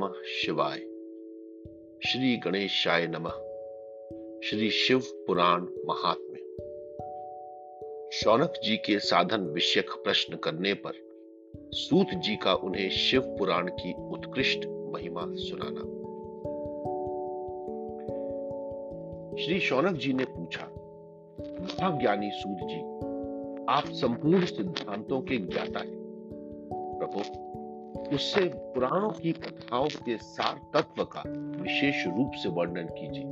नमः शिवाय। श्री गणेशाय नमः। श्री शिव पुराण महात्म्य। शौनक जी के साधन विषयक प्रश्न करने पर सूत जी का उन्हें शिव पुराण की उत्कृष्ट महिमा सुनाना। श्री शौनक जी ने पूछा, महाज्ञानी सूत जी, आप संपूर्ण सिद्धांतों के ज्ञाता हैं। प्रभु उससे पुराणों की कथाओं के सार तत्व का विशेष रूप से वर्णन कीजिए।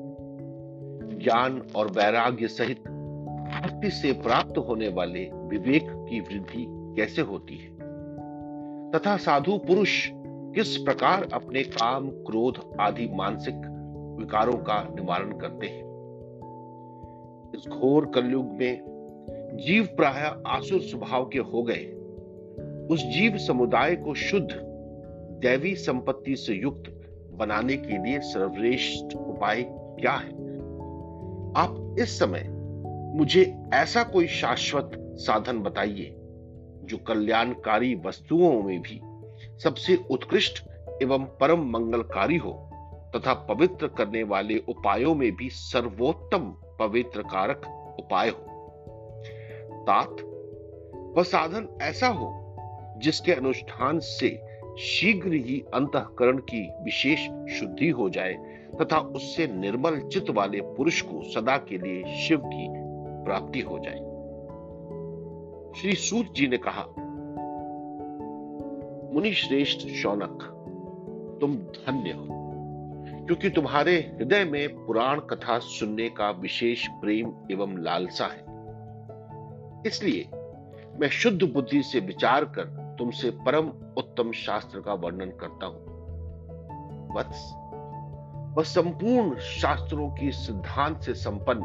ज्ञान और वैराग्य सहित भक्ति से प्राप्त होने वाले विवेक की वृद्धि कैसे होती है? तथा साधु पुरुष किस प्रकार अपने काम, क्रोध आदि मानसिक विकारों का निवारण करते हैं? इस घोर कलयुग में जीव प्राय आसुर स्वभाव के हो गए। उस जीव समुदाय को शुद्ध दैवी संपत्ति से युक्त बनाने के लिए सर्वश्रेष्ठ उपाय क्या है? आप इस समय मुझे ऐसा कोई शाश्वत साधन बताइए, जो कल्याणकारी वस्तुओं में भी सबसे उत्कृष्ट एवं परम मंगलकारी हो, तथा पवित्र करने वाले उपायों में भी सर्वोत्तम पवित्र कारक उपाय हो। तात, वह साधन ऐसा हो, जिसके अनुष्ठान से शीघ्र ही अंतकरण की विशेष शुद्धि हो जाए तथा उससे निर्मल चित्त वाले पुरुष को सदा के लिए शिव की प्राप्ति हो जाए। श्री सूत जी ने कहा मुनि श्रेष्ठ शौनक, तुम धन्य हो, क्योंकि तुम्हारे हृदय में पुराण कथा सुनने का विशेष प्रेम एवं लालसा है। इसलिए मैं शुद्ध बुद्धि से विचार कर तुमसे परम उत्तम शास्त्र का वर्णन करता हूँ। वत्स वह संपूर्ण शास्त्रों की सिद्धांत से संपन्न,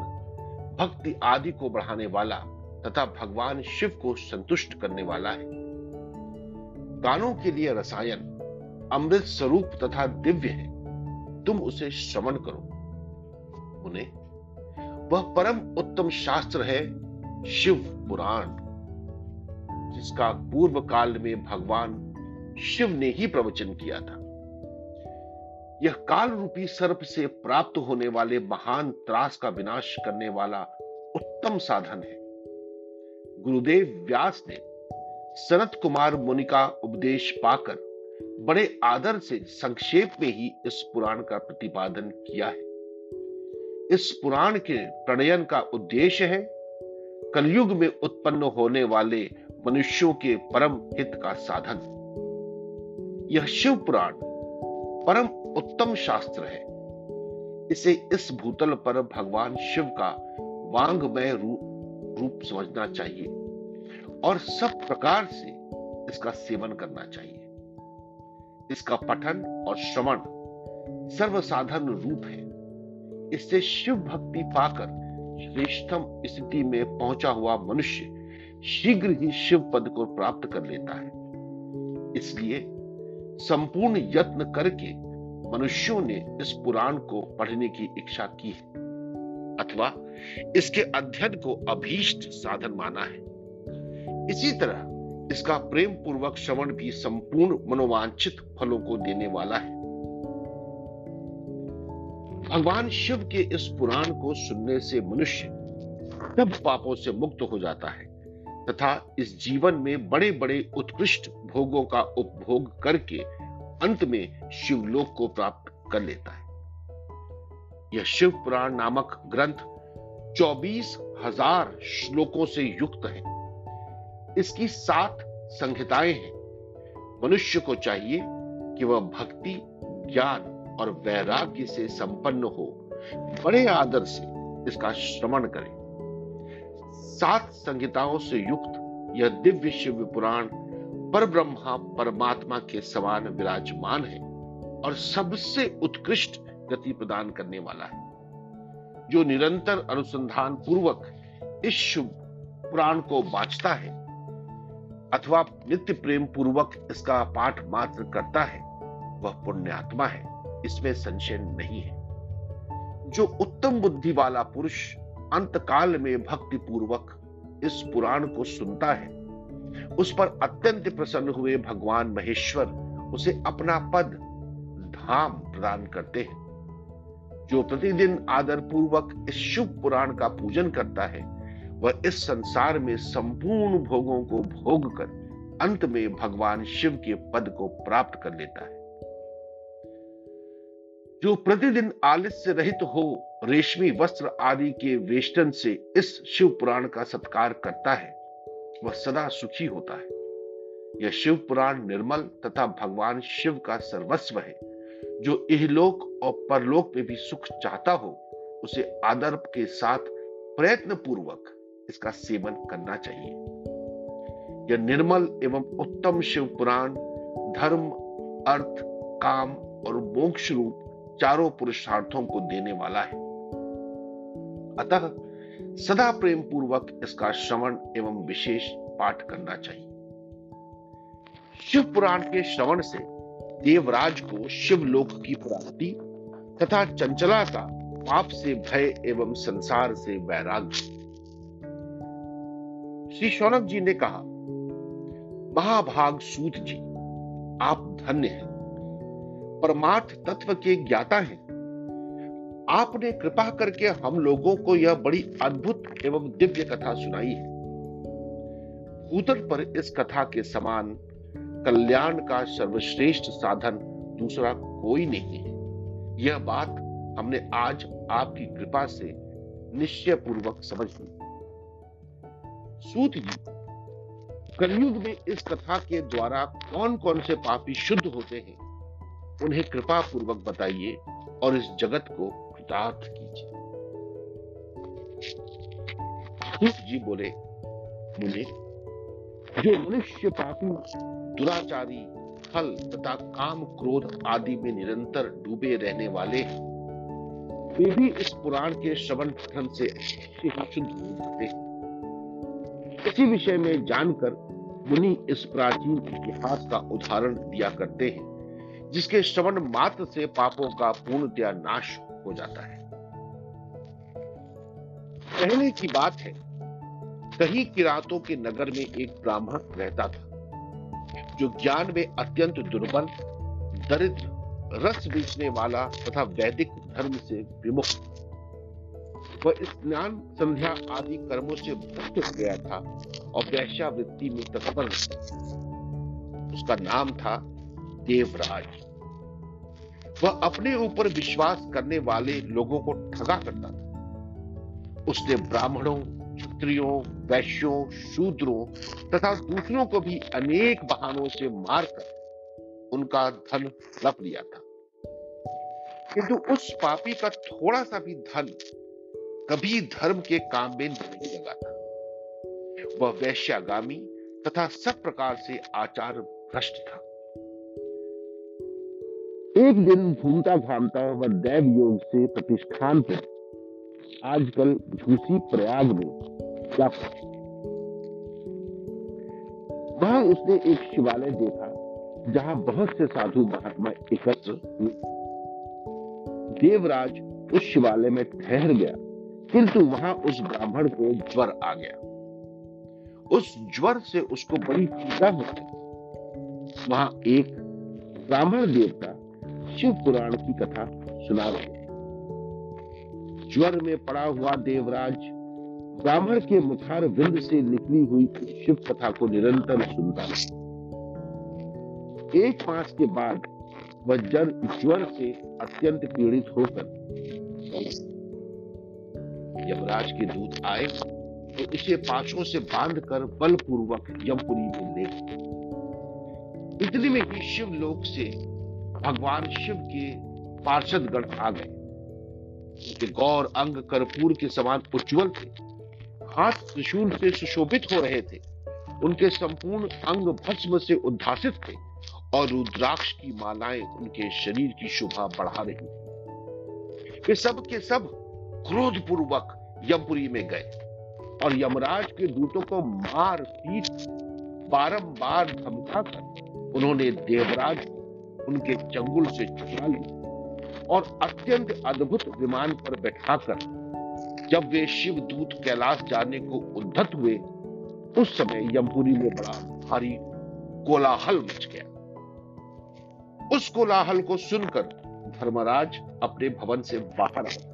भक्ति आदि को बढ़ाने वाला तथा भगवान शिव को संतुष्ट करने वाला है। कानों के लिए रसायन, अमृत स्वरूप तथा दिव्य है। तुम उसे श्रवण करो। उन्हें, वह परम उत्तम शास्त्र है शिव पुराण। जिसका पूर्व काल में भगवान शिव ने ही प्रवचन किया था। यह काल रूपी सर्प से प्राप्त होने वाले महान त्रास का विनाश करने वाला उत्तम साधन है। गुरुदेव व्यास ने सनत कुमार मुनि का उपदेश पाकर बड़े आदर से संक्षेप में ही इस पुराण का प्रतिपादन किया है। इस पुराण के प्रणयन का उद्देश्य है, कलयुग में उत्पन्न होने वाले मनुष्यों के परम हित का साधन। यह शिव पुराण परम उत्तम शास्त्र है। इसे इस भूतल पर भगवान शिव का वांगमय रूप रूप समझना चाहिए और सब प्रकार से इसका सेवन करना चाहिए। इसका पठन और श्रवण सर्वसाधारण रूप है। इससे शिव भक्ति पाकर श्रेष्ठतम स्थिति में पहुँचा हुआ मनुष्य शीघ्र ही शिव पद को प्राप्त कर लेता है। इसलिए संपूर्ण यत्न करके मनुष्यों ने इस पुराण को पढ़ने की इच्छा की है, अथवा इसके अध्ययन को अभीष्ट साधन माना है। इसी तरह इसका प्रेम पूर्वक श्रवण भी संपूर्ण मनोवांछित फलों को देने वाला है। भगवान शिव के इस पुराण को सुनने से मनुष्य सब पापों से मुक्त हो जाता है। तथा इस जीवन में बड़े बड़े उत्कृष्ट भोगों का उपभोग करके अंत में शिवलोक को प्राप्त कर लेता है। यह शिव पुराण नामक ग्रंथ चौबीस हज़ार श्लोकों से युक्त है। इसकी सात संहिताएँ हैं। मनुष्य को चाहिए कि वह भक्ति, ज्ञान और वैराग्य से संपन्न हो, बड़े आदर से इसका श्रवण करे। सात संहिताओं से युक्त यह दिव्य शिव पुराण पर ब्रह्मा, परमात्मा के समान विराजमान है और सबसे उत्कृष्ट गति प्रदान करने वाला है, जो निरंतर अनुसंधान पूर्वक इस शुभ पुराण को बांचता है अथवा नित्य प्रेम पूर्वक इसका पाठ मात्र करता है, वह पुण्यात्मा है, इसमें संशय नहीं है। जो उत्तम बुद्धि वाला पुरुष अंत काल में भक्ति पूर्वक इस पुराण को सुनता है। उस पर अत्यंत प्रसन्न हुए भगवान महेश्वर उसे अपना पद धाम प्रदान करते हैं। जो प्रतिदिन आदर पूर्वक इस शुभ पुराण का पूजन करता है, वह इस संसार में संपूर्ण भोगों को भोग कर अंत में भगवान शिव के पद को प्राप्त कर लेता है। जो प्रतिदिन आलस्य रहित हो रेशमी वस्त्र आदि के वेष्टन से इस शिव पुराण का सत्कार करता है, वह सदा सुखी होता है। यह शिव पुराण निर्मल तथा भगवान शिव का सर्वस्व है। जो इहलोक और परलोक में भी सुख चाहता हो, उसे आदर के साथ प्रयत्न पूर्वक इसका सेवन करना चाहिए। यह निर्मल एवं उत्तम शिव पुराण धर्म, अर्थ, काम और मोक्ष रूप चारों पुरुषार्थों को देने वाला है। अतः सदा प्रेम पूर्वक इसका श्रवण एवं विशेष पाठ करना चाहिए। शिव पुराण के श्रवण से देवराज को शिवलोक की प्राप्ति तथा चंचलाता, पाप से भय एवं संसार से वैराग्य। श्री शौनक जी ने कहा, महाभाग सूत जी, आप धन्य हैं। परमार्थ तत्व के ज्ञाता हैं। आपने कृपा करके हम लोगों को यह बड़ी अद्भुत एवं दिव्य कथा सुनाई है। भूतल पर इस कथा के समान कल्याण का सर्वश्रेष्ठ साधन दूसरा कोई नहीं है। यह बात हमने आज आपकी कृपा से निश्चय पूर्वक समझ ली। सूत जी, कलयुग में इस कथा के द्वारा कौन कौन से पापी शुद्ध होते हैं, उन्हें कृपा पूर्वक बताइए और इस जगत को कृतार्थ कीजिए जी बोले, मुझे जो मनुष्य पापी, दुराचारी, फल तथा काम क्रोध आदि में निरंतर डूबे रहने वाले वे भी इस पुराण के श्रवण पठन से शुद्ध हो जाते इसी विषय में जानकर मुनि इस प्राचीन इतिहास का उदाहरण दिया करते हैं, जिसके श्रवण मात्र से पापों का पूर्णतया नाश हो जाता है। पहले की बात है, कहीं किरातों के नगर में एक ब्राह्मण रहता था, जो ज्ञान में अत्यंत दुर्बल, दरिद्र, रस बेचने वाला तथा वैदिक धर्म से विमुख। वह स्नान, संध्या आदि कर्मों से मुक्त हो गया था और वैश्यावृत्ति में तत्पर उसका नाम था देवराज। वह अपने ऊपर विश्वास करने वाले लोगों को ठगा करता था। उसने ब्राह्मणों, क्षत्रियों, वैश्यों, शूद्रों तथा दूसरों को भी अनेक बहानों से मारकर उनका धन लप लिया था। किंतु उस पापी का थोड़ा सा भी धन कभी धर्म के काम में नहीं लगा था। वह वैश्यागामी तथा सब प्रकार से आचार भ्रष्ट था। एक दिन घूमता घामता वह दैव योग से प्रतिष्ठान पर आजकल झूसी प्रयाग में जा वहाँ उसने एक शिवालय देखा, जहाँ बहुत से साधु महात्मा एकत्र देवराज उस शिवालय में ठहर गया, किंतु वहाँ उस ब्राह्मण को ज्वर आ गया। उस ज्वर से उसको बड़ी पीड़ा हो गई। वहाँ एक ब्राह्मण देवता शिव पुराण की कथा सुना रहे ज्वर में पड़ा हुआ देवराज, ब्राह्मण के मुखार विंद से निकली हुई शिव कथा को निरंतर सुनता एक मास के बाद वह जर ज्वर से अत्यंत पीड़ित होकर यमराज के दूत आए तो इसे पाछों से बांधकर बलपूर्वक यमपुरी में ले इतने में ही शिव लोक से भगवान शिव के पार्षद गण आ गए। उनके गौर, अंग, कर्पूर के समान उज्जवल थे। हाथ त्रिशूल से सुशोभित हो रहे थे। उनके संपूर्ण अंग भस्म से उद्धासित थे और रुद्राक्ष की मालाएँ उनके शरीर की शोभा बढ़ा रही थी। वे सब के सब क्रोध पूर्वक यमपुरी में गए और यमराज के दूतों को मार पीट बारंबार धमकाकर उन्होंने देवराज उनके चंगुल से चुरा ली और अत्यंत अद्भुत विमान पर बैठाकर, जब वे शिव दूत कैलाश जाने को उद्धत हुए, उस समय यमपुरी में बड़ा भारी कोलाहल मच गया। उस कोलाहल को सुनकर धर्मराज अपने भवन से बाहर आए।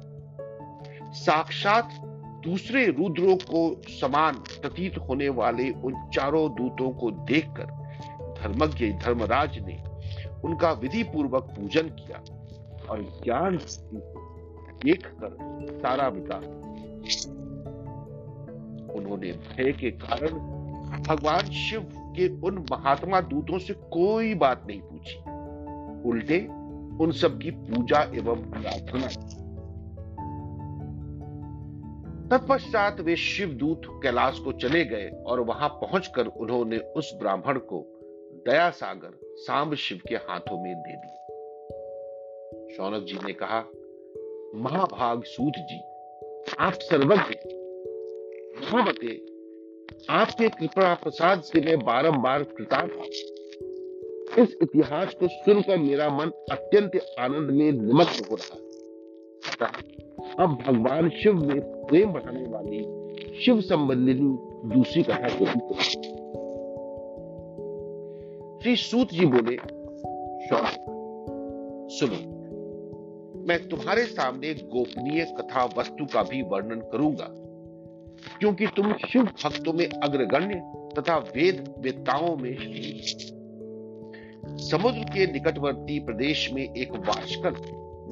साक्षात दूसरे रुद्रों को समान प्रतीत होने वाले उन चारों दूतों को देखकर धर्मज्ञ धर्मराज ने उनका विधि पूर्वक पूजन किया और ज्ञान देख कर सारा बिता उन्होंने भय के कारण भगवान शिव के उन महात्मा दूतों से कोई बात नहीं पूछी। उल्टे उन सब की पूजा एवं प्रार्थना तत्पश्चात वे शिव दूत कैलाश को चले गए और वहाँ पहुंचकर उन्होंने उस ब्राह्मण को दया सागर सांब शिव के हाथों में दे दिया शौनक जी ने कहा, महाभाग सूत जी, आप सर्वज्ञ महामते आपके कृपा प्रसाद से मैं बारंबार कृतार्थ हूँ। इस इतिहास को सुनकर मेरा मन अत्यंत आनंद में निमग्न हो रहा है। अब भगवान शिव में प्रेम बढ़ाने वाली शिव संबंधी दूसरी कथा को श्री सूत जी बोले सुनो, मैं तुम्हारे सामने गोपनीय कथा वस्तु का भी वर्णन करूँगा, क्योंकि तुम शिव भक्तों में अग्रगण्य तथा वेद वेताओं में समुद्र के निकटवर्ती प्रदेश में एक वाशकल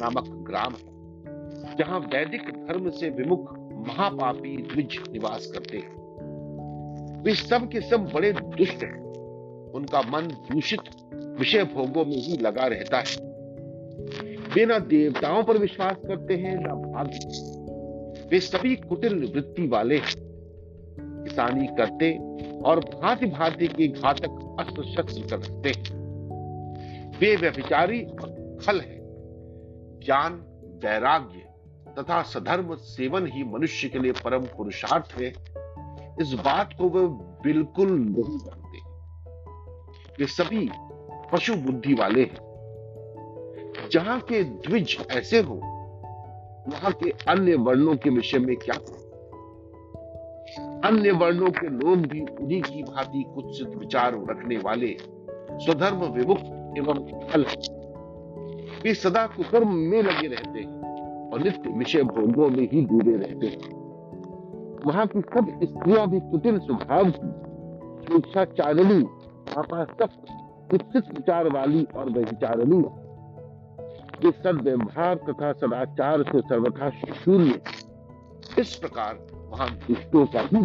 नामक ग्राम है, जहाँ वैदिक धर्म से विमुख महापापी द्विज निवास करते हैं। वे सब के सब बड़े दुष्ट हैं। उनका मन दूषित विषय भोगों में ही लगा रहता है। वे न देवताओं पर विश्वास करते हैं, न भाग्य वे सभी कुटिल वृत्ति वाले किसानी करते और भांति भांति के घातक अस्त्र शस्त्र कर रखते हैं। वे व्यभिचारी और फल है। ज्ञान वैराग्य तथा सधर्म सेवन ही मनुष्य के लिए परम पुरुषार्थ है। इस बात को वे बिल्कुल नहीं जानते। वे सभी पशु बुद्धि वाले हैं। जहाँ के द्विज ऐसे हो, वहाँ के अन्य वर्णों के विषय में क्या अन्य वर्णों के लोग भी उन्हीं की भांति कुत्सित विचार रखने वाले स्वधर्म विमुक्त एवं फल वे सदा कुकर्म में लगे रहते हैं और नित्य विषय भोगों में ही डूबे रहते हैं। वहाँ की सब स्त्रियाँ भी कुटिल स्वभाव की स्वेच्छा चारणी कुत्सित विचार वाली और व्यभिचारणी कि सदव्यवहार तथा सदाचार से सर्वथा शून्य। इस प्रकार वहाँ दुष्टों का ही।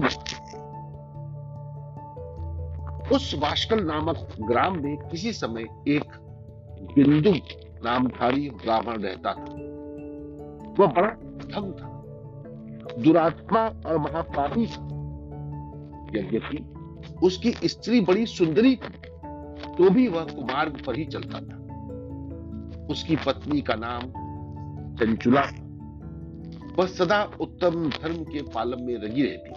उस वाष्कल नामक ग्राम में किसी समय एक बिंदु नामधारी ब्राह्मण रहता था। वह बड़ा ठग था। दुरात्मा और महापापी था। यद्यपि उसकी स्त्री बड़ी सुंदरी थी तो भी वह कुमार्ग पर ही चलता था। उसकी पत्नी का नाम चंचुला था। वह सदा उत्तम धर्म के पालन में रगी रहती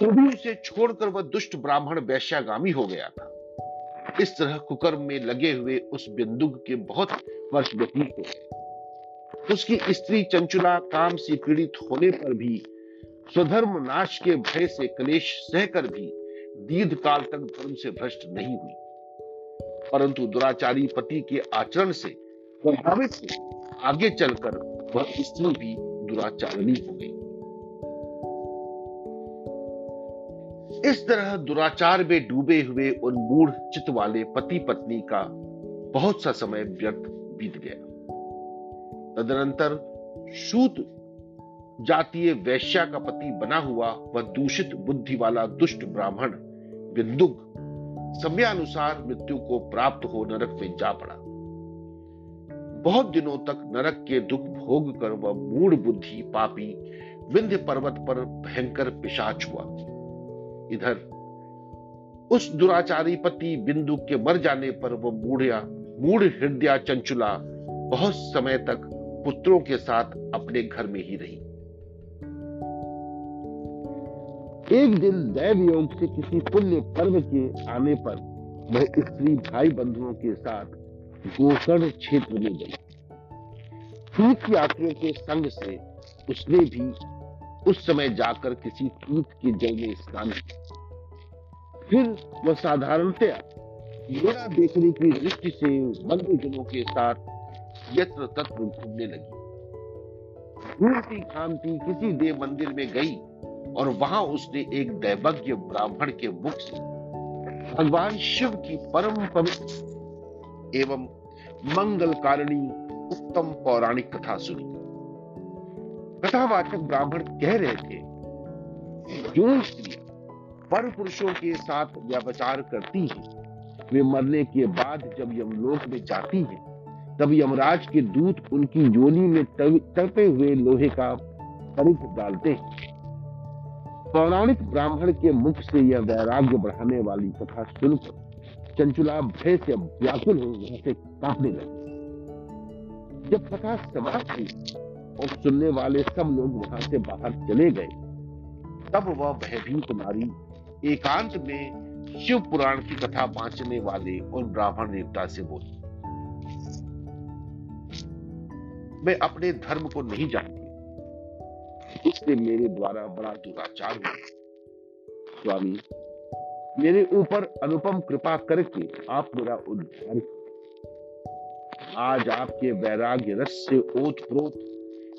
तो भी उसे छोड़कर वह दुष्ट ब्राह्मण वैश्यागामी हो गया था। इस तरह कुकर्म में लगे हुए उस बिंदुक के बहुत वर्ष व्यतीत हो गए। उसकी स्त्री चंचुला काम से पीड़ित होने पर भी, स्वधर्म नाश के भय से कलेश सहकर भी दीर्घ काल तक धर्म से भ्रष्ट नहीं हुई। परंतु दुराचारी पति के आचरण से, प्रभावित हो आगे चलकर वह स्त्री भी दुराचारणी हो गई। इस तरह दुराचार में डूबे हुए उन मूढ़ चित्त वाले पति पत्नी का बहुत सा समय व्यर्थ बीत गया। तदनंतर शूत जातीय वैश्या का पति बना हुआ वह दूषित बुद्धि वाला दुष्ट ब्राह्मण बिंदुक समयानुसार मृत्यु को प्राप्त हो नरक में जा पड़ा। बहुत दिनों तक नरक के दुख भोग कर वह मूड बुद्धि पापी विंध्य पर्वत पर भयंकर पिशाच हुआ। इधर, उस दुराचारी पति बिंदु के मर जाने पर वह मूढ़िया, मूढ़ हृदय चंचुला बहुत समय तक पुत्रों के साथ अपने घर में ही रही। एक दिन दैव योग से किसी पुण्य पर्व के आने पर वह स्त्री भाई बंधुओं के साथ गोकर्ण क्षेत्र में गई। तीर्थ यात्रियों के संग से उसने भी उस समय जाकर किसी तीर्थ के जल में स्नान किया। फिर वह साधारणतया मेरा देखने की दृष्टि से बंधुजनों के साथ यत्र तत्र घूमने लगी। घूमती घामती किसी देव मंदिर में गई और वहाँ उसने एक दैवज्ञ ब्राह्मण के मुख से भगवान शिव की परम पवित्र एवं मंगल कारिणी उत्तम पौराणिक कथा सुनी। कथावाचक ब्राह्मण कह रहे थे जो स्त्री पर पुरुषों के साथ व्यवचार करती है। वे मरने के बाद जब यमलोक में जाती है, तब यमराज के दूत उनकी योनि में तड़पे हुए लोहे का परिध डालते हैं। पौराणिक ब्राह्मण के मुख से यह वैराग्य बढ़ाने वाली कथा सुनकर चंचुला भय से व्याकुल कांपने लगी। जब कथा समाप्त हुई और सुनने वाले सब लोग वहाँ से बाहर चले गए, तब वह भयभीत नारी एकांत में शिव पुराण की कथा बांचने वाले और ब्राह्मण देवता से बोली, मैं अपने धर्म को नहीं जानती। इससे मेरे द्वारा बड़ा दुराचार हुआ। स्वामी, मेरे ऊपर अनुपम कृपा करके आप मेरा उद्धार आज आपके वैराग्य रस से ओत प्रोत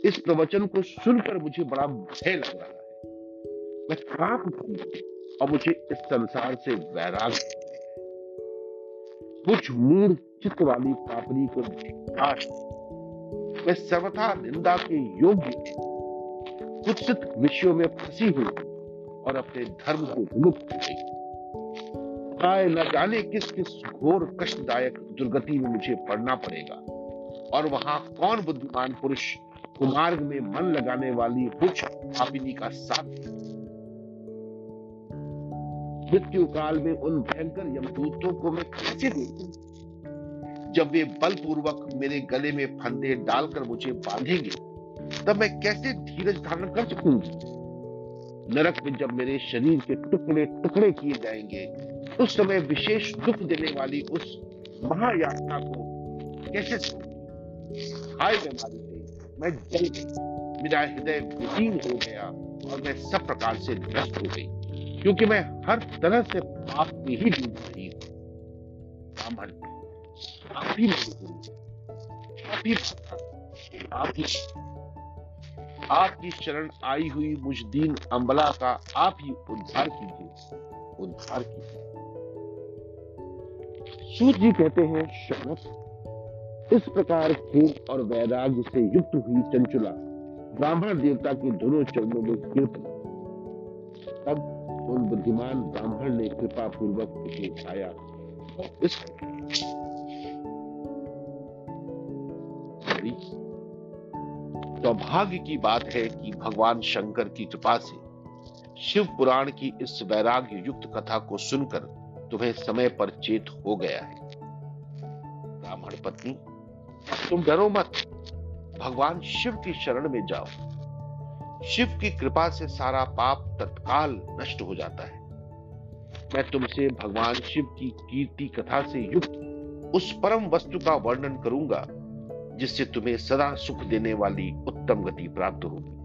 इस प्रवचन को सुनकर मुझे बड़ा भय लग रहा है। मैं काँप और मुझे इस संसार से वैराग्य कुछ मूड चित्त वाली पापड़ी को मैं सर्वथा निंदा के योग्य कुत्सित विषयों में फंसी हुई और अपने धर्म से विमुक्त हो गई आए न जाने किस किस घोर कष्टदायक दुर्गति में मुझे पड़ना पड़ेगा और वहाँ कौन बुद्धिमान पुरुष कुमार्ग में मन लगाने वाली कुछ पापिनी का साथ मृत्यु काल में उन भयंकर यमदूतों को मैं कैसे देखूँ? जब वे बलपूर्वक मेरे गले में फंदे डालकर मुझे बांधेंगे तब मैं कैसे धीरज धारण कर सकूँगी नरक में जब मेरे शरीर के टुकड़े टुकड़े किए जाएँगे, उस समय विशेष दुख देने वाली उस महायात्रा को कैसे हाय बीमारी से मैं जल गई। मेरा हृदय विलीन हो गया और मैं सब प्रकार से नष्ट हो गई, क्योंकि मैं हर तरह से पाप में ही डूब रही हूँ। आप ही आप ही। आप ही आपकी शरण आई हुई मुझ दीन अम्बला का आप ही उद्धार कीजिए उद्धार कीजिए। सूत जी कहते हैं, शरत, इस प्रकार खेल और वैराग्य से युक्त हुई चंचुला ब्राह्मण देवता के दोनों चरणों में गिर तब उन बुद्धिमान ब्राह्मण ने कृपा पूर्वक उसे उठाया इस सौभाग्य की बात है कि भगवान शंकर की कृपा से शिव पुराण की इस वैराग्य युक्त कथा को सुनकर तुम्हें समय पर चेत हो गया है। ब्राह्मण पत्नी, तुम डरो मत। भगवान शिव की शरण में जाओ। शिव की कृपा से सारा पाप तत्काल नष्ट हो जाता है। मैं तुमसे भगवान शिव की कीर्ति कथा से युक्त उस परम वस्तु का वर्णन करूँगा जिससे तुम्हें सदा सुख देने वाली उत्तम गति प्राप्त होगी।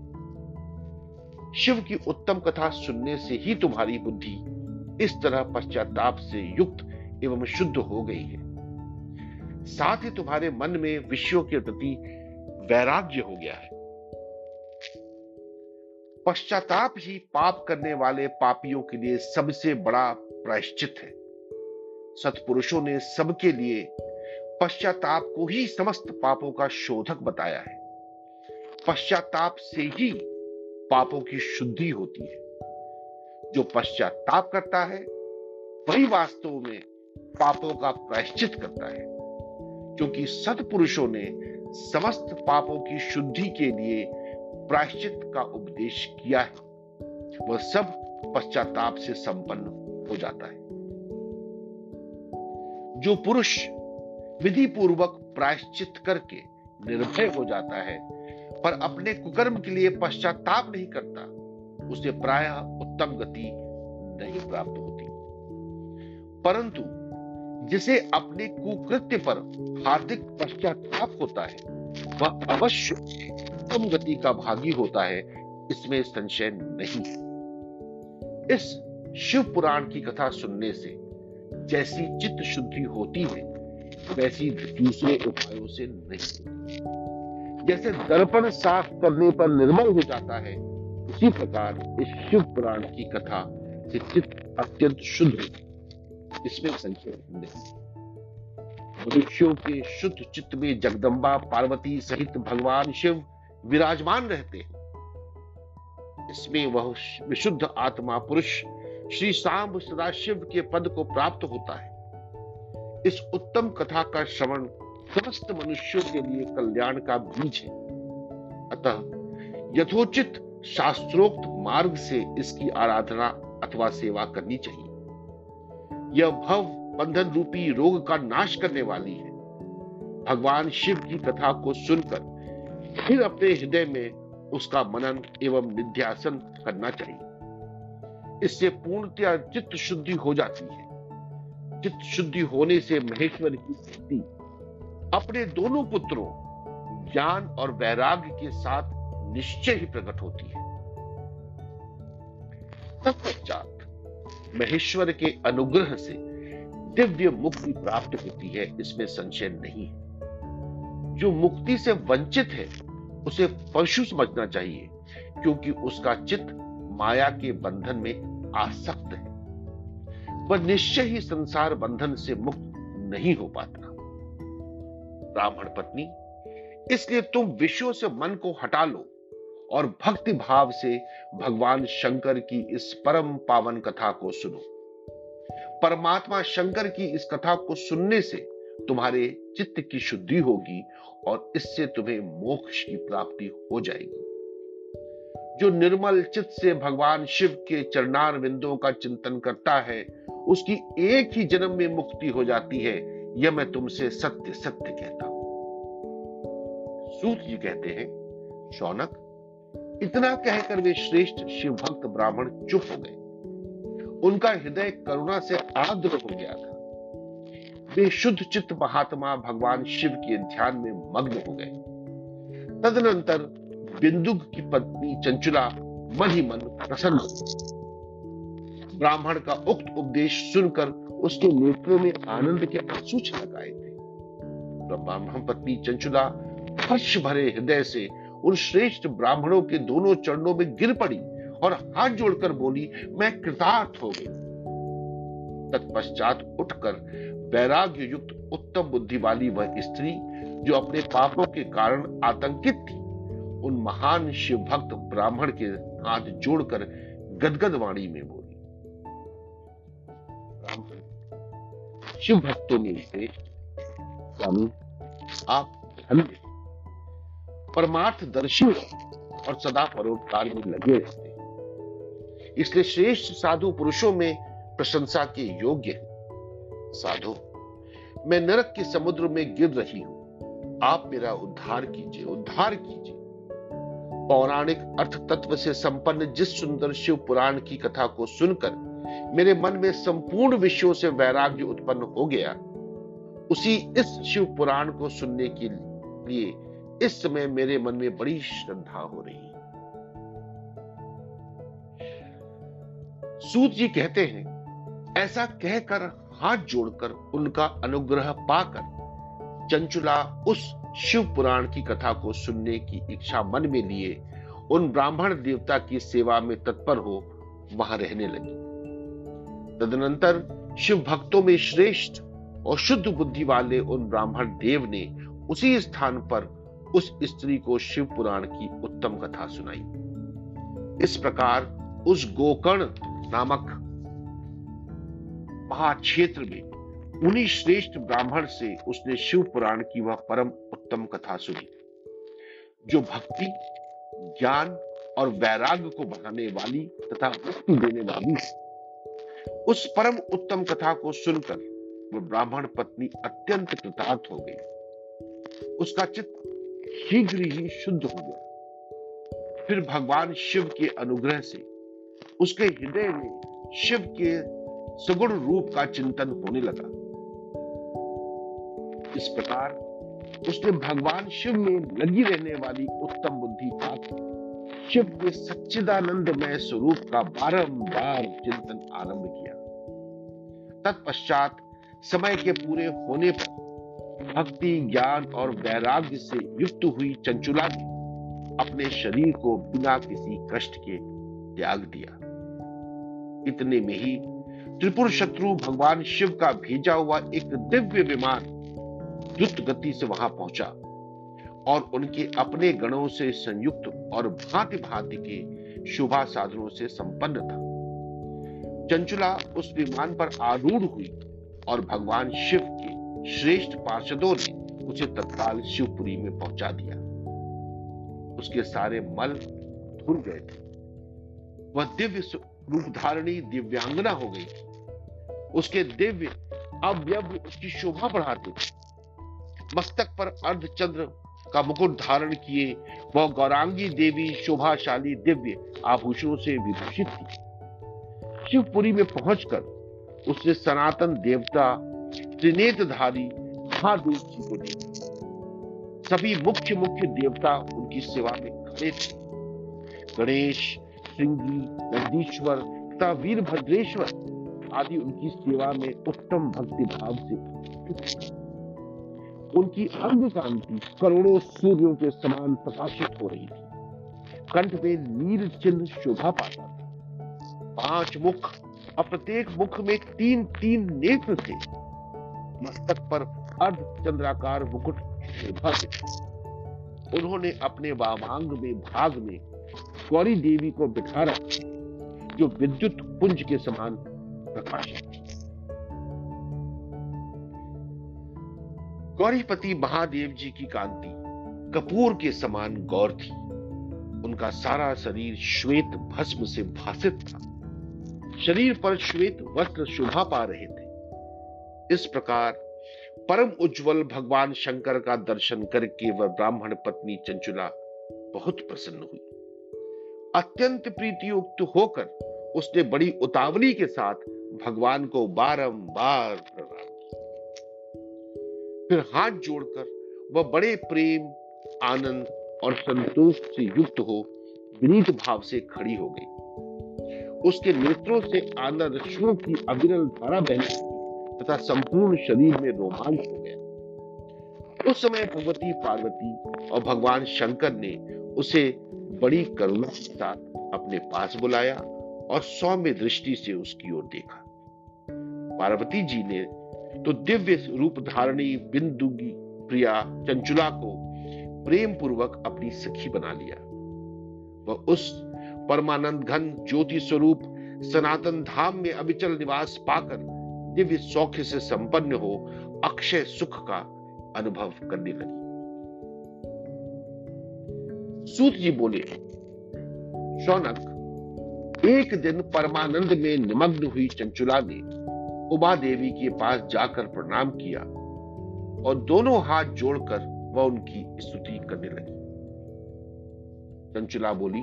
शिव की उत्तम कथा सुनने से ही तुम्हारी बुद्धि इस तरह पश्चाताप से युक्त एवं शुद्ध हो गई है। साथ ही तुम्हारे मन में विषयों के प्रति वैराग्य हो गया है। पश्चाताप ही पाप करने वाले पापियों के लिए सबसे बड़ा प्रायश्चित है। सत्पुरुषों ने सबके लिए पश्चाताप को ही समस्त पापों का शोधक बताया है। पश्चाताप से ही पापों की शुद्धि होती है। जो पश्चाताप करता है, वही वास्तव में पापों का प्रायश्चित करता है। क्योंकि सत्पुरुषों ने समस्त पापों की शुद्धि के लिए प्रायश्चित का उपदेश किया है। वह सब पश्चाताप से संपन्न हो जाता है। जो पुरुष विधि पूर्वक प्रायश्चित करके निर्भय हो जाता है, पर अपने कुकर्म के लिए पश्चाताप नहीं करता, उसे प्राय उत्तम गति नहीं प्राप्त होती। परंतु जिसे अपने कुकृत्य पर हार्दिक पश्चाताप होता है, वह अवश्य उत्तम गति का भागी होता है, इसमें संशय नहीं। इस शिव पुराण की कथा सुनने से जैसी चित्त शुद्धि होती है वैसी दूसरे उपायों से नहीं। जैसे दर्पण साफ़ करने पर निर्मल हो जाता है, उसी प्रकार इस शिव पुराण की कथा से चित्त अत्यंत शुद्ध इसमें संशय नहीं। मनुष्यों के शुद्ध चित्त में जगदम्बा, पार्वती सहित भगवान शिव विराजमान रहते हैं। इसमें वह विशुद्ध आत्मा पुरुष श्री सांब सदाशिव के पद को प्राप्त होता है। इस उत्तम कथा का श्रवण समस्त मनुष्यों के लिए कल्याण का बीज है। अतः यथोचित शास्त्रोक्त मार्ग से इसकी आराधना अथवा सेवा करनी चाहिए। यह भव बंधन रूपी रोग का नाश करने वाली है। भगवान शिव की कथा को सुनकर फिर अपने हृदय में उसका मनन एवं निध्यासन करना चाहिए। इससे पूर्णतया चित्त शुद्धि हो जाती है। चित्त शुद्धि होने से महेश्वर की स्थिति अपने दोनों पुत्रों, ज्ञान और वैराग्य के साथ निश्चय ही प्रकट होती है। तत्पश्चात महेश्वर के अनुग्रह से दिव्य मुक्ति प्राप्त होती है, इसमें संशय नहीं है। जो मुक्ति से वंचित है, उसे पशु समझना चाहिए, क्योंकि उसका चित्त माया के बंधन में आसक्त है। वह निश्चय ही संसार बंधन से मुक्त नहीं हो पाता। ब्राह्मण पत्नी, इसलिए तुम विषयों से मन को हटा लो और भक्ति भाव से भगवान शंकर की इस परम पावन कथा को सुनो। परमात्मा शंकर की इस कथा को सुनने से तुम्हारे चित्त की शुद्धि होगी और इससे तुम्हें मोक्ष की प्राप्ति हो जाएगी। जो निर्मल चित्त से भगवान शिव के चरणार बिंदुओं का चिंतन करता है उसकी एक ही जन्म में मुक्ति हो जाती है, यह मैं तुमसे सत्य सत्य कहता हूँ। सूत जी कहते हैं, शौनक, इतना कहकर वे श्रेष्ठ शिव भक्त ब्राह्मण चुप हो गए। उनका हृदय करुणा से आर्द्र हो गया था। वे शुद्ध चित्त महात्मा भगवान शिव के ध्यान में मग्न हो गए। तदनंतर बिंदुक की पत्नी चंचुला मन ही मन प्रसन्न हो ब्राह्मण का उक्त उपदेश सुनकर उसके नेत्रों में आनंद के आँसू छलक आए थे। ब्राह्मण पत्नी चंचुला हर्ष भरे हृदय से उन श्रेष्ठ ब्राह्मणों के दोनों चरणों में गिर पड़ी और हाथ जोड़कर बोली, मैं कृतार्थ हो गई। तत्पश्चात उठकर वैराग्य युक्त उत्तम बुद्धि वाली वह स्त्री, जो अपने पापों के कारण आतंकित थी, उन महान शिव भक्त ब्राह्मण के हाथ जोड़कर गदगद वाणी में बोली शिव भक्तों में से स्वामी आप धन्य परमार्थ दर्शी और सदा परोपकार में लगे रहते इसलिए श्रेष्ठ साधु पुरुषों में प्रशंसा के योग्य है। साधु, मैं नरक के समुद्र में गिर रही हूँ। आप मेरा उद्धार कीजिए उद्धार कीजिए। पौराणिक अर्थ तत्व से संपन्न जिस सुंदर शिव पुराण की कथा को सुनकर मेरे मन में संपूर्ण विषयों से वैराग्य उत्पन्न हो गया। उसी इस शिव पुराण को सुनने के लिए इस समय मेरे मन में बड़ी श्रद्धा हो रही सूत जी कहते हैं, ऐसा कहकर हाथ जोड़कर उनका अनुग्रह पाकर चंचुला उस शिव पुराण की कथा को सुनने की इच्छा मन में लिए, उन ब्राह्मण देवता की सेवा में तत्पर हो वहाँ रहने लगी। तदनंतर शिव भक्तों में श्रेष्ठ और शुद्ध बुद्धि वाले उन ब्राह्मण देव ने उसी स्थान पर उस स्त्री को शिव पुराण की उत्तम कथा सुनाई। इस प्रकार उस गोकर्ण नामक महाक्षेत्र में उन्हीं श्रेष्ठ ब्राह्मण से उसने शिव पुराण की वह परम उत्तम कथा सुनी, जो भक्ति, ज्ञान और वैराग्य को बढ़ाने वाली तथा मुक्ति देने वाली उस परम उत्तम कथा को सुनकर वो ब्राह्मण पत्नी अत्यंत कृतार्थ हो गई। उसका चित्त शीघ्र ही शुद्ध हो गया। फिर भगवान शिव के अनुग्रह से उसके हृदय में शिव के सगुण रूप का चिंतन होने लगा। इस प्रकार उसने भगवान शिव में लगी रहने वाली उत्तम बुद्धि पाकर शिव के सच्चिदानंदमय स्वरूप का बारंबार चिंतन आरंभ किया। तत्पश्चात समय के पूरे होने पर भक्ति, ज्ञान और वैराग्य से युक्त हुई चंचुला ने अपने शरीर को बिना किसी कष्ट के त्याग दिया। इतने में ही त्रिपुर शत्रु भगवान शिव का भेजा हुआ एक दिव्य विमान द्रुत गति से वहाँ पहुँचा। और उनके अपने गणों से संयुक्त और भांति भांति के शुभा साधनों से संपन्न था। चंचुला उस विमान पर आरूढ़ हुई और भगवान शिव के श्रेष्ठ पार्षदों ने उसे तत्काल शिवपुरी में पहुँचा दिया। उसके सारे मल धुल गए थे। वह दिव्य रूप धारणी दिव्यांगना हो गई। उसके दिव्य अव्यव उसकी शोभा बढ़ाते थे। मस्तक पर अर्धचंद्र का मुकुट धारण किए, वह गौरांगी देवी शोभाशाली दिव्य आभूषणों से विभूषित थी। शिवपुरी में पहुंचकर उसने सनातन देवता, त्रिनेत्रधारी, महादेव जी को देखा। सभी मुख्य मुख्य देवता उनकी सेवा में खड़े थे। गणेश, सिंगी, नंदीश्वर तथा वीरभद्रेश्वर आदि उनकी सेवा में उत्तम भक्ति भाव से उनकी अंग कांति करोड़ों सूर्यों के समान प्रकाशित हो रही थी। कंठ में नील चिन्ह शोभा पाता था। पाँच मुख और प्रत्येक मुख में तीन तीन नेत्र थे। मस्तक पर अर्ध चंद्राकार मुकुट शोभा उन्होंने अपने वामांग में भाग में गौरी देवी को बिठा रखा, जो विद्युत पुंज के समान प्रकाशित गौरीपति महादेव जी की कांति कपूर के समान गौर थी। उनका सारा शरीर श्वेत भस्म से भाषित था। शरीर पर श्वेत वस्त्र शोभा पा रहे थे। इस प्रकार परम उज्जवल भगवान शंकर का दर्शन करके वह ब्राह्मण पत्नी चंचुला बहुत प्रसन्न हुई। अत्यंत प्रीतियुक्त होकर उसने बड़ी उतावली के साथ भगवान को बारंबार फिर हाथ जोड़कर वह बड़े प्रेम, आनंद और संतोष से युक्त हो, विनीत भाव से खड़ी हो गई। उसके नेत्रों से आनंद की अविरल धारा बहने तथा संपूर्ण शरीर में रोमांच हो गया। उस समय भगवती पार्वती और भगवान शंकर ने उसे बड़ी करुणा के साथ अपने पास बुलाया और सौम्य दृष्टि से उसकी ओर देखा। पार्वती जी ने तो दिव्य रूप धारणी बिंदुगी प्रिया चंचुला को प्रेम पूर्वक अपनी सखी बना लिया। वह उस परमानंद घन ज्योति स्वरूप सनातन धाम में अविचल निवास पाकर दिव्य सौख्य से संपन्न हो अक्षय सुख का अनुभव करने लगी। सूत जी बोले, शौनक, एक दिन परमानंद में निमग्न हुई चंचुला ने उमा देवी के पास जाकर प्रणाम किया और दोनों हाथ जोड़कर वह उनकी स्तुति करने लगी। चंचला बोली,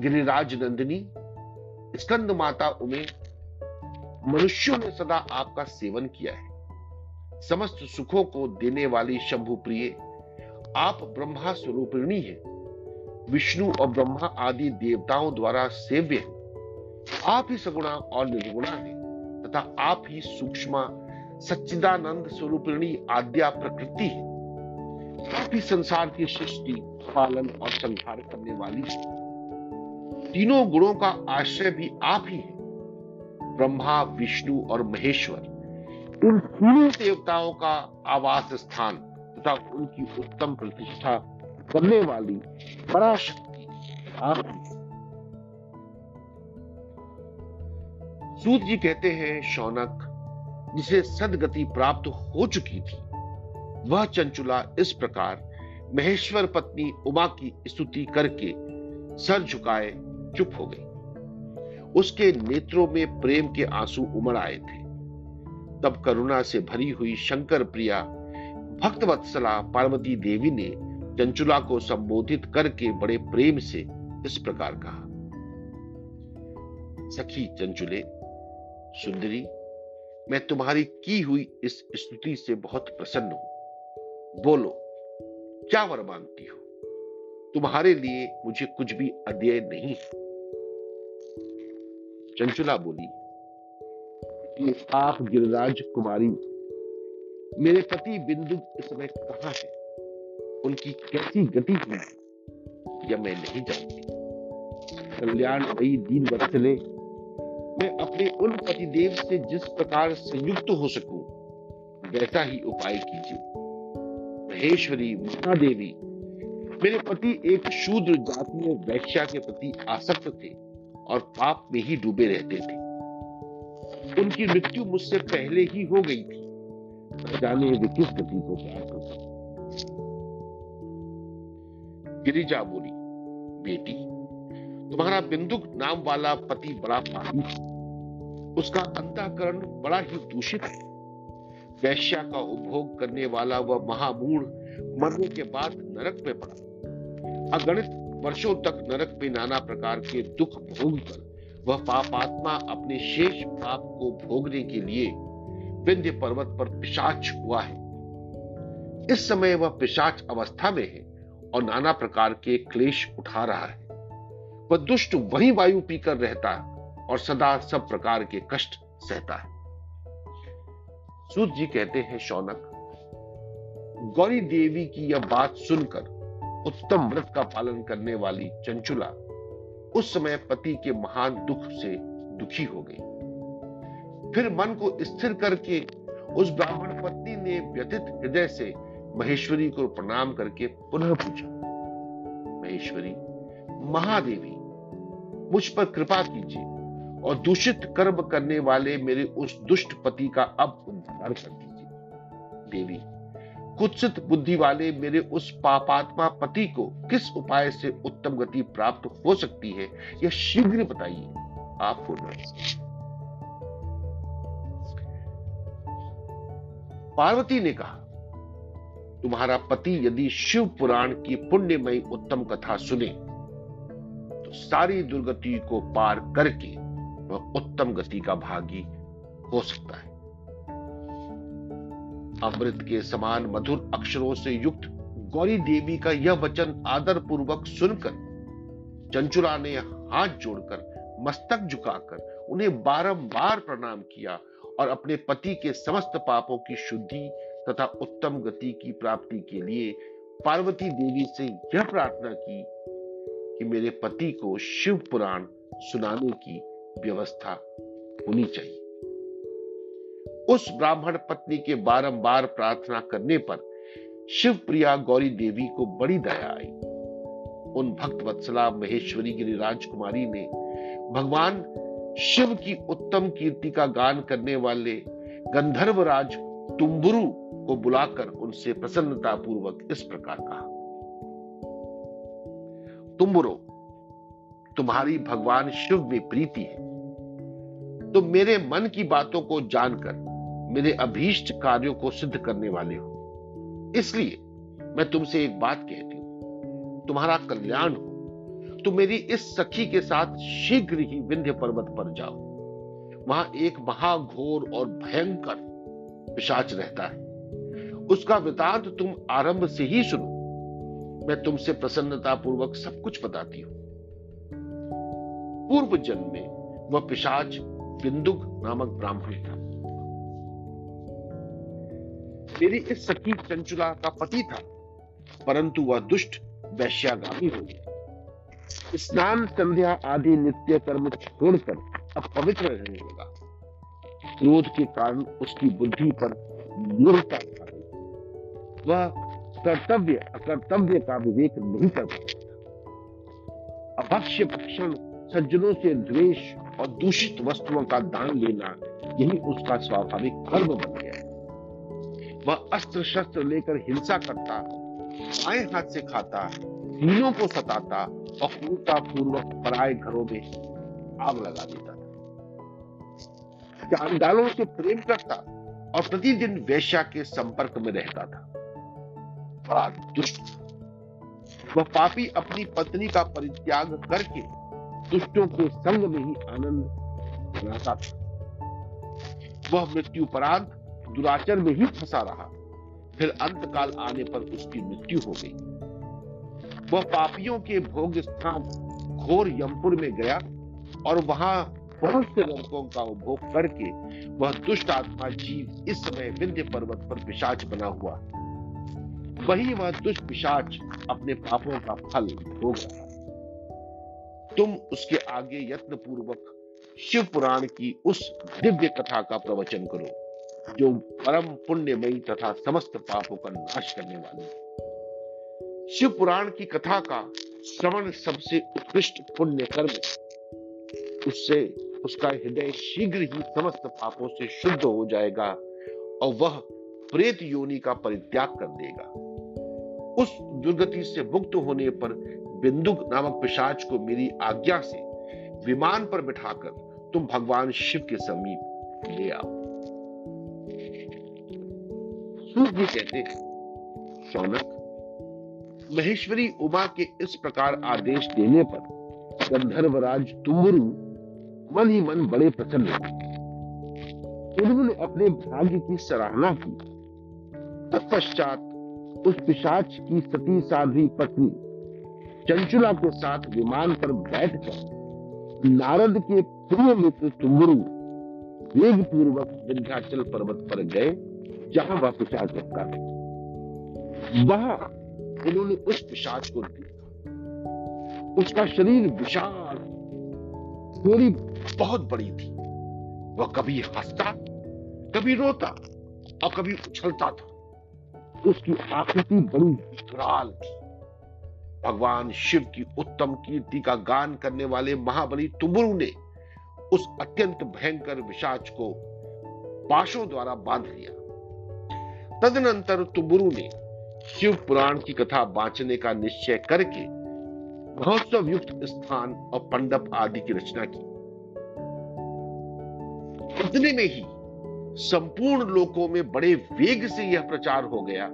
गिरिराज नंदिनी, स्कंद माता उमे मनुष्यों ने सदा आपका सेवन किया है। समस्त सुखों को देने वाली शंभु प्रिय, आप ब्रह्मा स्वरूपिणी है। विष्णु और ब्रह्मा आदि देवताओं द्वारा सेव्य है। आप ही सगुणा और निर्गुणा है। तथा आप ही सूक्ष्म, सच्चिदानंद स्वरूपिणी आद्या प्रकृति। आप ही संसार की सृष्टि, पालन और संहार करने वाली तीनों गुणों का आश्रय भी आप ही है। ब्रह्मा, विष्णु और महेश्वर, उन तीनों देवताओं का आवास स्थान तथा उनकी उत्तम प्रतिष्ठा करने वाली पराशक्ति। आप सूत जी कहते हैं, शौनक, जिसे सदगति प्राप्त हो चुकी थी, वह चंचुला इस प्रकार महेश्वर पत्नी उमा की स्तुति करके सर झुकाए, चुप हो गई। उसके नेत्रों में प्रेम के आँसू उमड़ आए थे। तब करुणा से भरी हुई शंकर प्रिया भक्त वत्सला पार्वती देवी ने चंचुला को संबोधित करके बड़े प्रेम से इस प्रकार कहा, सखी चंचुले सुंदरी, मैं तुम्हारी की हुई इस स्तुति से बहुत प्रसन्न हूँ। बोलो, क्या वर मांगती हो? तुम्हारे लिए मुझे कुछ भी अध्यय नहीं चंचुला बोली कि आप गिरिराज कुमारी, मेरे पति बिंदु इस समय कहाँ है? उनकी कैसी गति हुई यह मैं नहीं जानती। कल्याण वही दीन वत्सले मैं अपने उन पतिदेव से जिस प्रकार संयुक्त हो सकूँ, वैसा ही उपाय कीजिए। महेश्वरी, महादेवी, मेरे पति एक शूद्र जातीय वैश्या के प्रति आसक्त थे और पाप में ही डूबे रहते थे। उनकी मृत्यु मुझसे पहले ही हो गई थी। जाने वे किस गति को प्यार गिरिजा बोली बेटी तुम्हारा बिंदुक नाम वाला पति बड़ा पापी उसका अंतःकरण बड़ा ही दूषित है। वैश्या का उपभोग करने वाला वह महामूढ़ मरने के बाद नरक में पड़ा। अगणित वर्षों तक नरक में नाना प्रकार के दुख भोग कर वह पापात्मा अपने शेष पाप को भोगने के लिए विंध्य पर्वत पर पिशाच हुआ है। इस समय वह पिशाच अवस्था में है और नाना प्रकार के क्लेश उठा रहा है। वह दुष्ट वही वायु पीकर रहता है और सदा सब प्रकार के कष्ट सहता है। सूत जी कहते हैं, शौनक, गौरी देवी की यह बात सुनकर, उत्तम व्रत का पालन करने वाली चंचुला उस समय पति के महान दुख से दुखी हो गई। फिर मन को स्थिर करके उस ब्राह्मण पत्नी ने व्यतीत हृदय से महेश्वरी को प्रणाम करके पुनः पूछा, महेश्वरी, महादेवी मुझ पर कृपा कीजिए और दूषित कर्म करने वाले मेरे उस दुष्ट पति का अब उद्धार कर दीजिए। देवी, कुत्सित बुद्धि वाले मेरे उस पापात्मा पति को किस उपाय से उत्तम गति प्राप्त हो सकती है, यह शीघ्र बताइए। आप पार्वती ने कहा, तुम्हारा पति यदि शिव पुराण की पुण्यमयी उत्तम कथा सुने सारी दुर्गति को पार करके वह उत्तम गति का भागी हो सकता है। अमृत के समान मधुर अक्षरों से युक्त गौरी देवी का यह वचन आदर पूर्वक सुनकर चंचुला ने हाथ जोड़कर, मस्तक झुकाकर उन्हें बारंबार प्रणाम किया और अपने पति के समस्त पापों की शुद्धि तथा उत्तम गति की प्राप्ति के लिए पार्वती देवी से यह प्रार्थना की कि मेरे पति को शिव पुराण सुनाने की व्यवस्था होनी चाहिए। उस ब्राह्मण पत्नी के बारंबार प्रार्थना करने पर शिव प्रिया गौरी देवी को बड़ी दया आई। उन भक्त वत्सला महेश्वरी गिरी राजकुमारी ने भगवान शिव की उत्तम कीर्ति का गान करने वाले गंधर्व राज तुम्बुरु को बुलाकर उनसे प्रसन्नता पूर्वक इस प्रकार कहा। तुम्बुरो तुम्हारी भगवान शिव में प्रीति है। तो मेरे मन की बातों को जानकर, मेरे अभीष्ट कार्यों को सिद्ध करने वाले हो। इसलिए मैं तुमसे एक बात कहती हूँ। तुम्हारा कल्याण हो। तुम मेरी इस सखी के साथ शीघ्र ही विंध्य पर्वत पर जाओ। वहाँ एक महाघोर और भयंकर पिशाच रहता है। उसका वृतांत तुम आरंभ से ही सुनो। मैं तुमसे प्रसन्नता पूर्वक सब कुछ बताती हूँ। पूर्व जन्म में वह पिशाच बिंदुक नामक ब्राह्मण था। मेरी इस सखी चंचुला का पति था, परंतु वह दुष्ट, वैश्यागामी हो गया। स्नान, संध्या आदि नित्य कर्म छोड़कर अब पवित्र रहने लगा। क्रोध के कारण उसकी बुद्धि पर मूर्ता वह कर्तव्य, अकर्तव्य का विवेक नहीं कर पाता अभक्ष्य भक्षण, सज्जनों से द्वेष और दूषित वस्तुओं का दान लेना, यही उसका स्वाभाविक कर्म बन गया। वह अस्त्र शस्त्र लेकर हिंसा करता आए हाथ से खाता दीनों को सताता और क्रूरता पूर्वक पराए घरों में आग लगा देता था। चांदालों से प्रेम करता और प्रतिदिन वेश्या के संपर्क में रहता था। बड़ा दुष्ट वह पापी अपनी पत्नी का परित्याग करके दुष्टों के संग में ही आनंद बनाता था। वह मृत्यु परांत दुराचर में ही फंसा रहा। फिर अंत काल आने पर उसकी मृत्यु हो गई। वह पापियों के भोग स्थान घोर यमपुर में गया और वहाँ बहुत से लड़कों का उपभोग करके वह दुष्ट आत्मा जीव इस समय विंध्य पर्वत पर पिशाच बना हुआ वही वह दुष्ट पिशाच अपने पापों का फल रहा तुम उसके आगे यत्न पूर्वक शिव पुराण की उस दिव्य कथा का प्रवचन करो, जो परम पुण्यमयी तथा समस्त पापों का नाश करने वाली है। शिव पुराण की कथा का श्रवण सबसे उत्कृष्ट पुण्य कर्म उससे उसका हृदय शीघ्र ही समस्त पापों से शुद्ध हो जाएगा और वह प्रेत योनि का परित्याग कर देगा। उस दुर्गति से मुक्त होने पर बिंदु नामक पिशाच को मेरी आज्ञा से विमान पर बिठाकर तुम भगवान शिव के समीप ले आओ। सूर्य जी कहते हैं महेश्वरी उमा के इस प्रकार आदेश देने पर गंधर्वराज तुम्बरु मन ही मन बड़े प्रसन्न हुए। उन्होंने अपने भाग्य की सराहना की। तत्पश्चात उस पिशाच की सती साध्वी पत्नी। चंचुला के साथ विमान पर बैठकर नारद के प्रिय मित्र तुम्बरु वेग पूर्वक विंध्याचल पर्वत पर गए, जहाँ वह पिशाच रखता था। वहाँ उन्होंने उस पिशाच को देखा। उसका शरीर विशाल, थोड़ी बहुत बड़ी थी। वह कभी हंसता, कभी रोता और कभी उछलता था। उसकी आकृति बड़ी विकराल। भगवान शिव की उत्तम कीर्ति का गान करने वाले महाबली तुबुरु ने उस अत्यंत भयंकर विशाच को पाशों द्वारा बाँध लिया। तदनंतर तुबुरु ने शिव पुराण की कथा बांचने का निश्चय करके महोत्सव युक्त स्थान और पंडप आदि की रचना की। इतने में ही संपूर्ण लोकों में बड़े वेग से यह प्रचार हो गया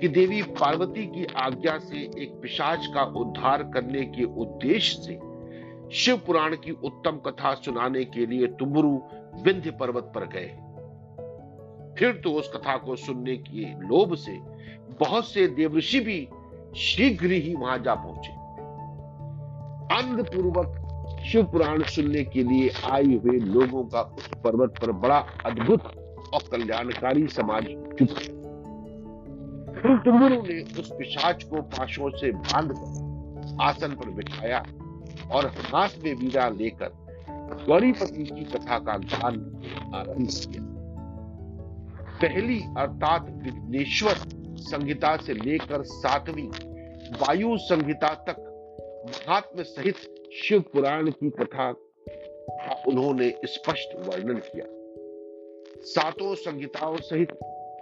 कि देवी पार्वती की आज्ञा से एक पिशाच का उद्धार करने के उद्देश्य से शिव पुराण की उत्तम कथा सुनाने के लिए तुमरु विंध्य पर्वत पर गए। फिर तो उस कथा को सुनने के लोभ से बहुत से देवऋषि भी शीघ्र ही वहाँ जा पहुँचे। अंध पूर्वक शिव पुराण सुनने के लिए आए हुए लोगों का उस पर्वत पर बड़ा अद्भुत और कल्याणकारी समाज चुप ने उस पिशाच को पाशों से बांधकर आसन पर बिठाया और हाथ में वीरा लेकर गौरीपति की कथा का गान आरंभ किया। पहली अर्थात विघ्नेश्वर संहिता से लेकर सातवीं वायु संहिता तक महात्म सहित शिव पुराण की कथा का उन्होंने स्पष्ट वर्णन किया। सातों संहिताओं सहित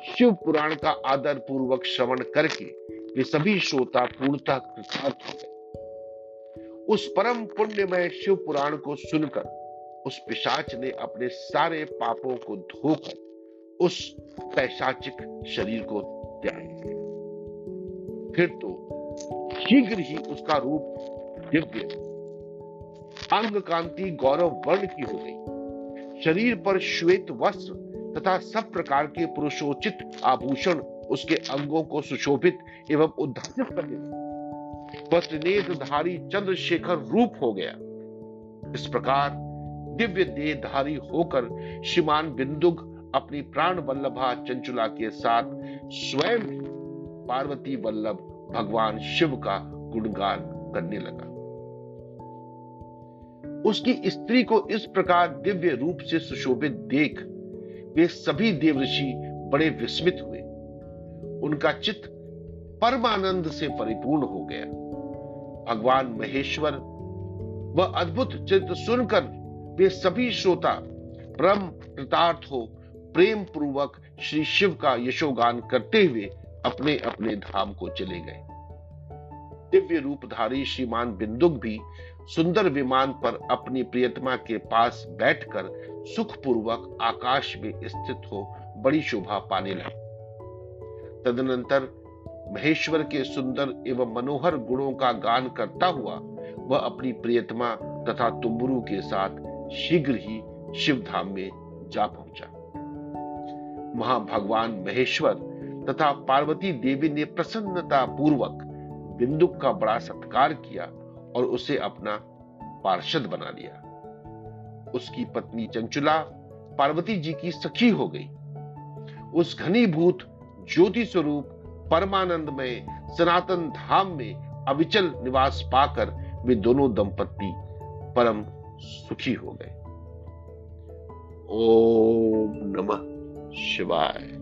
शिव पुराण का आदर पूर्वक श्रवण करके वे सभी श्रोता पूर्णतः कृतार्थ हो गए। उस परम पुण्यमय शिव पुराण को सुनकर उस पिशाच ने अपने सारे पापों को धोकर उस पैशाचिक शरीर को त्याग दिया। फिर तो शीघ्र ही उसका रूप दिव्य अंग कांति गौरव वर्ण की हो गई। शरीर पर श्वेत वस्त्र तथा सब प्रकार के पुरुषोचित आभूषण उसके अंगों को सुशोभित एवं उद्धारित करने वस्त्रनेत्रधारी चंद्रशेखर रूप हो गया। इस प्रकार दिव्य देहधारी होकर श्रीमान बिंदुग अपनी प्राण वल्लभा चंचुला के साथ स्वयं पार्वती वल्लभ भगवान शिव का गुणगान करने लगा। उसकी स्त्री को इस प्रकार दिव्य रूप से सुशोभित देख वे सभी देवऋषि बड़े विस्मित हुए। उनका चित्त परमानंद से परिपूर्ण हो गया। भगवान महेश्वर वह अद्भुत चित्र सुनकर वे सभी श्रोता परम कृतार्थ हो, प्रेम पूर्वक श्री शिव का यशोगान करते हुए अपने अपने धाम को चले गए। दिव्य रूपधारी श्रीमान बिंदुक भी सुंदर विमान पर अपनी प्रियतमा के पास बैठकर सुखपूर्वक आकाश में स्थित हो बड़ी शोभा पाने लगे। तदनंतर महेश्वर के सुंदर एवं मनोहर गुणों का गान करता हुआ वह अपनी प्रियतमा तथा तुम्बुरु के साथ शीघ्र ही शिवधाम में जा पहुँचा। वहाँ भगवान महेश्वर तथा पार्वती देवी ने प्रसन्नता पूर्वक बिंदुक का बड़ा सत्कार किया और उसे अपना पार्षद बना लिया। उसकी पत्नी चंचुला पार्वती जी की सखी हो गई। उस घनीभूत ज्योति स्वरूप परमानंद में सनातन धाम में अविचल निवास पाकर वे दोनों दंपत्ति परम सुखी हो गए। ओम नमः शिवाय।